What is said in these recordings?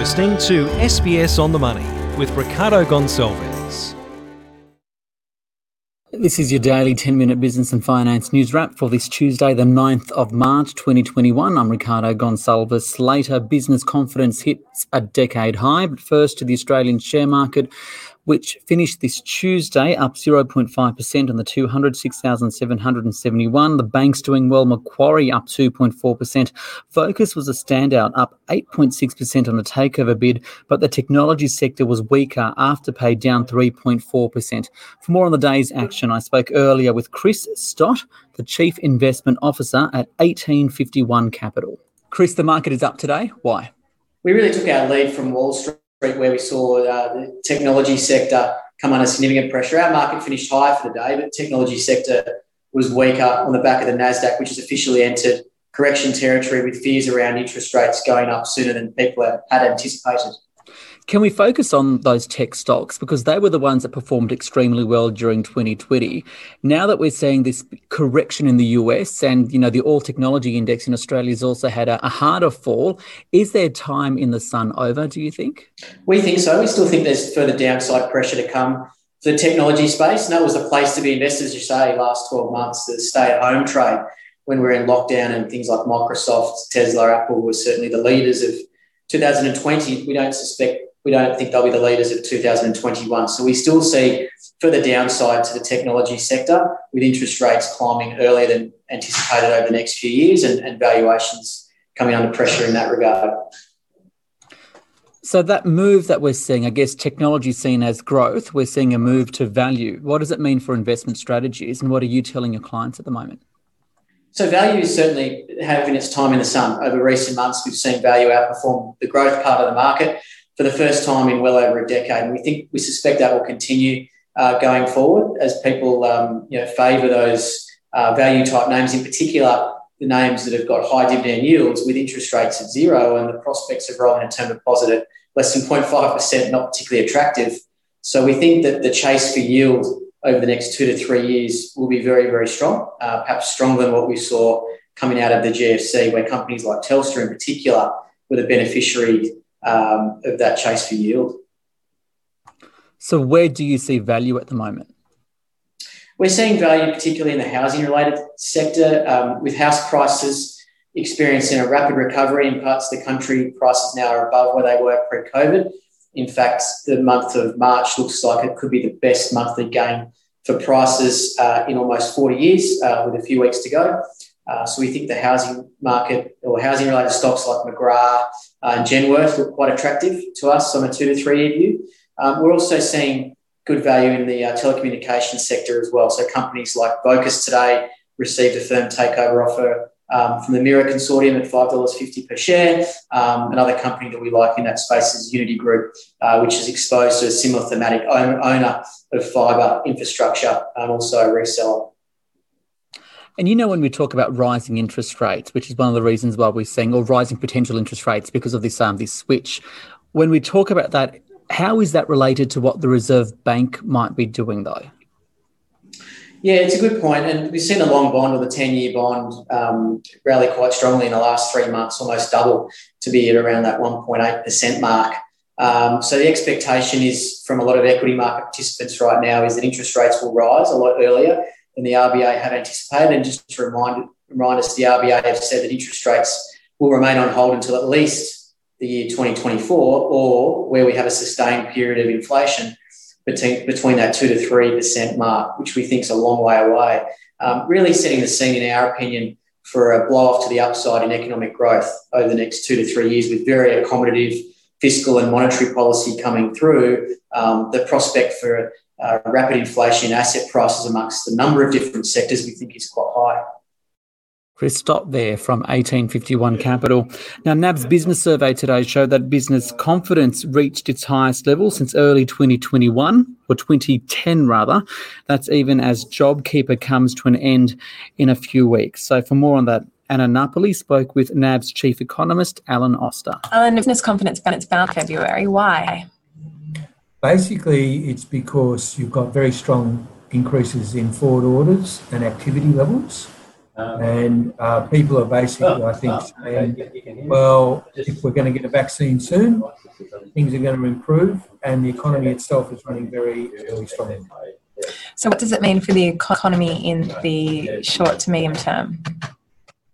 listening to SBS on the Money with Ricardo Gonçalves. This is your daily 10 minute business and finance news wrap for this Tuesday, the 9th of March 2021. I'm Ricardo Gonçalves. Later, business confidence hits a decade high, but first to the Australian share market which finished this Tuesday up 0.5% on the 206,771. The bank's doing well. Macquarie up 2.4%. Vocus was a standout, up 8.6% on the takeover bid, but the technology sector was weaker. Afterpay down 3.4%. For more on the day's action, I spoke earlier with Chris Stott, the Chief Investment Officer at 1851 Capital. Chris, the market is up today. Why? We really took our lead from Wall Street where we saw uh, the technology sector come under significant pressure. Our market finished high for the day, but technology sector was weaker on the back of the Nasdaq, which has officially entered correction territory with fears around interest rates going up sooner than people had anticipated. Can we focus on those tech stocks because they were the ones that performed extremely well during 2020? Now that we're seeing this correction in the US and you know the all technology index in Australia has also had a, a harder fall, is there time in the sun over? Do you think? We think so. We still think there's further downside pressure to come for the technology space. And that was the place to be investors, you say, last 12 months, the stay at home trade when we're in lockdown and things like Microsoft, Tesla, Apple were certainly the leaders of 2020. We don't suspect we don't think they'll be the leaders of 2021. So we still see further downside to the technology sector with interest rates climbing earlier than anticipated over the next few years and, and valuations coming under pressure in that regard. So that move that we're seeing, I guess technology seen as growth, we're seeing a move to value. What does it mean for investment strategies and what are you telling your clients at the moment? So value is certainly having its time in the sun. Over recent months, we've seen value outperform the growth part of the market for the first time in well over a decade. And we think we suspect that will continue uh, going forward as people um, you know, favour those uh, value type names, in particular the names that have got high dividend yields with interest rates at zero and the prospects of rolling a term deposit at less than 0.5%, not particularly attractive. So we think that the chase for yield over the next two to three years will be very, very strong, uh, perhaps stronger than what we saw coming out of the GFC, where companies like Telstra in particular were the beneficiary um, of that chase for yield. So, where do you see value at the moment? We're seeing value, particularly in the housing related sector, um, with house prices experiencing a rapid recovery in parts of the country. Prices now are above where they were pre COVID. In fact, the month of March looks like it could be the best monthly gain for prices uh, in almost 40 years, uh, with a few weeks to go. Uh, so we think the housing market or housing related stocks like McGrath uh, and Genworth look quite attractive to us on a two to three year view. Um, we're also seeing good value in the uh, telecommunications sector as well. So companies like Vocus today received a firm takeover offer um, from the Mira Consortium at $5.50 per share. Um, another company that we like in that space is Uniti Group, uh, which is exposed to a similar thematic owner of fibre infrastructure and also a reseller. And you know, when we talk about rising interest rates, which is one of the reasons why we're seeing, or rising potential interest rates because of this um, this switch, when we talk about that, how is that related to what the Reserve Bank might be doing, though? Yeah, it's a good point, and we've seen a long bond or the ten-year bond um, rally quite strongly in the last three months, almost double to be at around that one point eight percent mark. Um, so the expectation is from a lot of equity market participants right now is that interest rates will rise a lot earlier than the RBA had anticipated. And just to remind, remind us, the RBA have said that interest rates will remain on hold until at least the year 2024, or where we have a sustained period of inflation between, between that 2 to 3% mark, which we think is a long way away. Um, really setting the scene, in our opinion, for a blow off to the upside in economic growth over the next two to three years with very accommodative fiscal and monetary policy coming through. Um, the prospect for uh, rapid inflation asset prices amongst a number of different sectors we think is quite high. Chris Stott there from 1851 Capital. Now, NAB's business survey today showed that business confidence reached its highest level since early 2021, or 2010 rather. That's even as JobKeeper comes to an end in a few weeks. So, for more on that, Anna Napoli spoke with NAB's chief economist, Alan Oster. Alan, business confidence bounced back February. Why? Basically, it's because you've got very strong increases in forward orders and activity levels. And uh, people are basically, I think, saying, well, if we're going to get a vaccine soon, things are going to improve, and the economy itself is running very, very strongly. So, what does it mean for the economy in the short to medium term?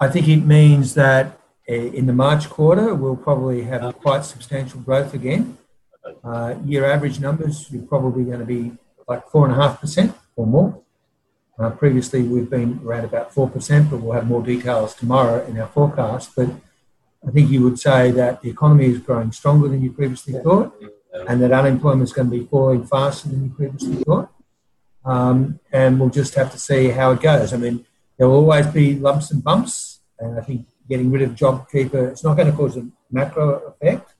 I think it means that uh, in the March quarter, we'll probably have quite substantial growth again. Uh, year average numbers, you're probably going to be like 4.5% or more. Uh, previously, we've been around about 4%, but we'll have more details tomorrow in our forecast. But I think you would say that the economy is growing stronger than you previously thought, and that unemployment is going to be falling faster than you previously thought. Um, and we'll just have to see how it goes. I mean, there will always be lumps and bumps, and I think getting rid of JobKeeper, it's not going to cause a macro effect,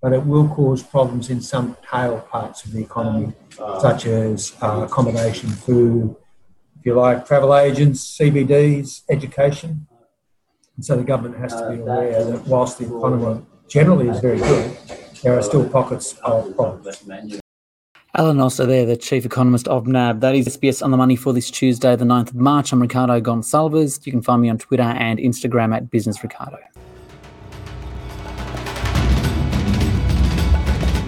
but it will cause problems in some tail parts of the economy, such as uh, accommodation, food, if you like, travel agents, CBDs, education. And so the government has to be aware that whilst the economy generally is very good, there are still pockets of problems. Alan Oster there, the Chief Economist of NAB. That is SBS on the money for this Tuesday, the 9th of March. I'm Ricardo Gonçalves. You can find me on Twitter and Instagram at Business Ricardo.